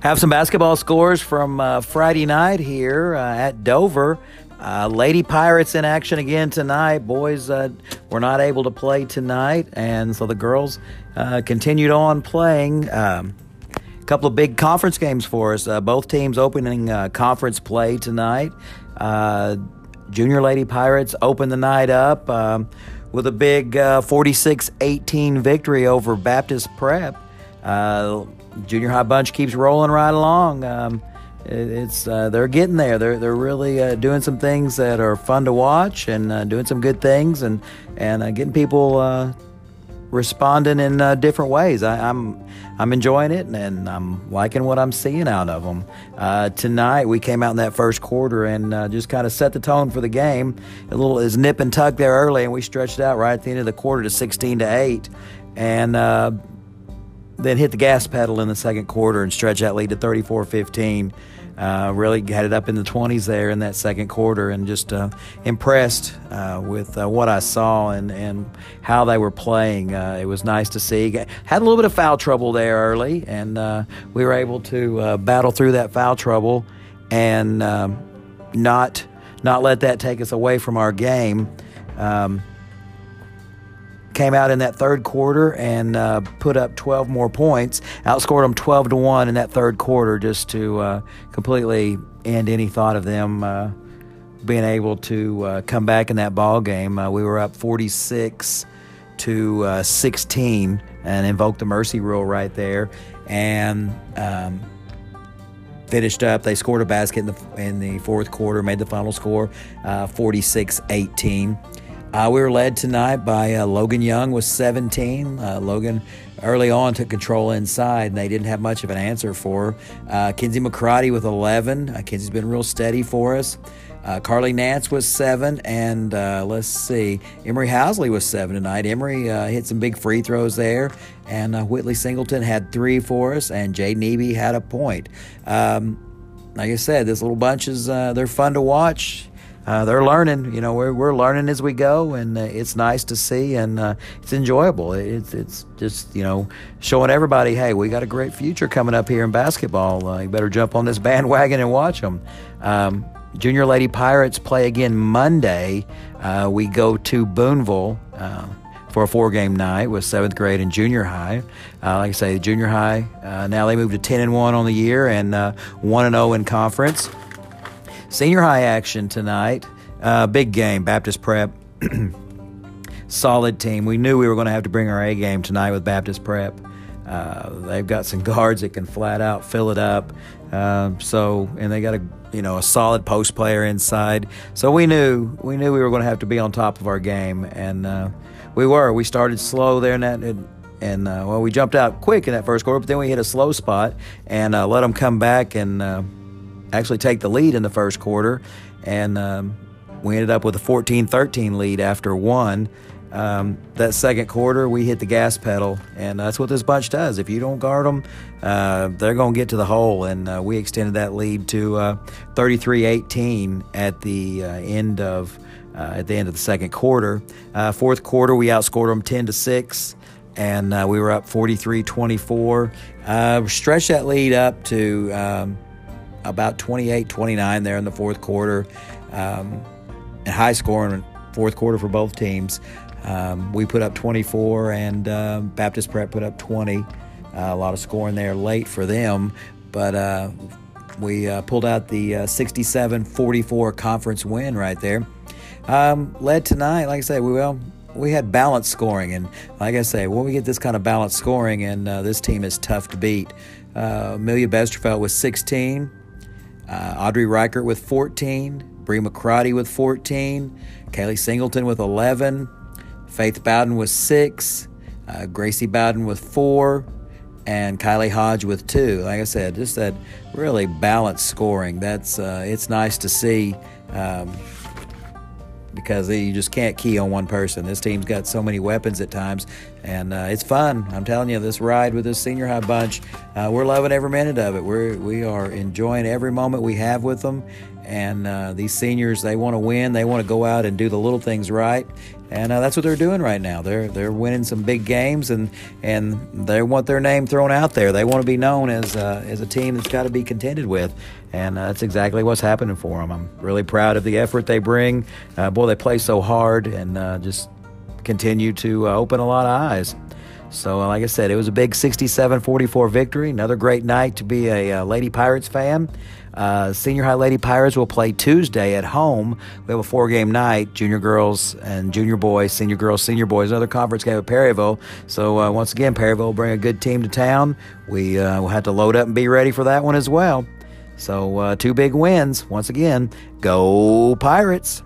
Have some basketball scores from uh, Friday night here uh, at Dover. Uh, Lady Pirates in action again tonight. Boys uh, were not able to play tonight, and so the girls uh, continued on playing. Um, a couple of big conference games for us. Uh, both teams opening conference play tonight. Junior Lady Pirates opened the night up um, with a big 46 18 victory over Baptist Prep. Uh, junior high bunch keeps rolling right along. Um, it's uh, they're getting there. They're they're really uh, doing some things that are fun to watch and uh, doing some good things and and uh, getting people uh, responding in different ways. I, am I'm, I'm enjoying it and, and, I'm liking what I'm seeing out of them. tonight we came out in that first quarter and just kind of set the tone for the game. A little is nip and tuck there early and we stretched out right at the end of the quarter to 16 to eight and then hit the gas pedal in the second quarter and stretch that lead to 34 15. Uh, really had it up in the 20s there in that second quarter and just uh, impressed uh, with uh, what I saw and, and how they were playing. Uh, it was nice to see. Had a little bit of foul trouble there early, and uh, we were able to battle through that foul trouble and um, not not let that take us away from our game. Um, came out in that third quarter and uh, put up 12 more points, outscored them 12 to 1 in that third quarter just to uh, completely end any thought of them uh, being able to uh, come back in that ball game. Uh, we were up 46 to uh, 16 and invoked the mercy rule right there and um, finished up. They scored a basket in the, in the fourth quarter, made the final score 46 18. Uh, we were led tonight by uh, Logan Young with 17. Uh, Logan early on took control inside, and they didn't have much of an answer for. Uh, Kinsey McCrotty with 11. Uh, Kinsey's been real steady for us. Uh, Carly Nance was seven, and let's see, Emery Housley was seven tonight. Emery hit some big free throws there, and Whitley Singleton had three for us, and Jay Neby had a point. Um, like I said, this little bunch is they're fun to watch uh, they're learning. You know, we're, we're learning as we go, and uh, it's nice to see, and uh, it's enjoyable. It's it's just you know showing everybody, hey, we got a great future coming up here in basketball. Uh, you better jump on this bandwagon and watch them. Um, Junior Lady Pirates play again Monday. Uh, we go to Boonville uh, for a four game night with seventh grade and junior high. Uh, like I say, junior high, uh, now they moved to 10 and 1 on the year and uh, 1 and 0 in conference. Senior high action tonight. Uh, big game, Baptist Prep. Solid team. We knew we were going to have to bring our A game tonight with Baptist Prep. Uh, they've got some guards that can flat out fill it up. Uh, so, and they got a you know a solid post player inside. So we knew we knew we were going to have to be on top of our game, and uh, we were. We started slow there in that. And, and uh, well, we jumped out quick in that first quarter, but then we hit a slow spot and uh, let them come back and uh, actually take the lead in the first quarter, and um, we ended up with a 14 13 lead after one. Um, that second quarter, we hit the gas pedal, and that's what this bunch does. If you don't guard them, uh, they're going to get to the hole, and uh, we extended that lead to uh, 33 18 at the uh, end of. Uh, at the end of the second quarter, uh, fourth quarter we outscored them ten to six, and we were up 43-24. stretched that lead up to um, about 28 29 there in the fourth quarter. Um, and high scoring fourth quarter for both teams. Um, we put up 24, and uh, Baptist Prep put up 20. Uh, a lot of scoring there late for them, but uh, we uh, pulled out the uh, 67 44 conference win right there. Um, led tonight, like I said, we well, we had balanced scoring, and like I say, when we get this kind of balanced scoring, and uh, this team is tough to beat. Amelia Besterfeld was 16, uh, Audrey Reichert with 14, Bree McCrotty with 14, Kaylee Singleton with 11, Faith Bowden with 6, uh, Gracie Bowden with 4, and Kylie Hodge with 2. Like I said, just that really balanced scoring. That's uh, It's nice to see. Um, because you just can't key on one person. This team's got so many weapons at times, and uh, it's fun. I'm telling you, this ride with this senior high bunch, uh, we're loving every minute of it. We're we are enjoying every moment we have with them, And uh, these seniors, they want to win. They want to go out and do the little things right, and uh, that's what they're doing right now. They're they're winning some big games, and and they want their name thrown out there. They want to be known as uh, as a team that's got to be contended with, and uh, that's exactly what's happening for them. I'm really proud of the effort they bring. Uh, boy, they play so hard and uh, just continue to open a lot of eyes. So, like I said, it was a big 67 44 victory. Another great night to be a, uh, Lady Pirates fan. Uh, senior high Lady Pirates will play Tuesday at home. We have a four game night junior girls and junior boys, senior girls, senior boys, another conference game at Perryville. So, uh, once again, Perryville will bring a good team to town. We uh, will have to load up and be ready for that one as well. So, uh, two big wins. Once again, go Pirates!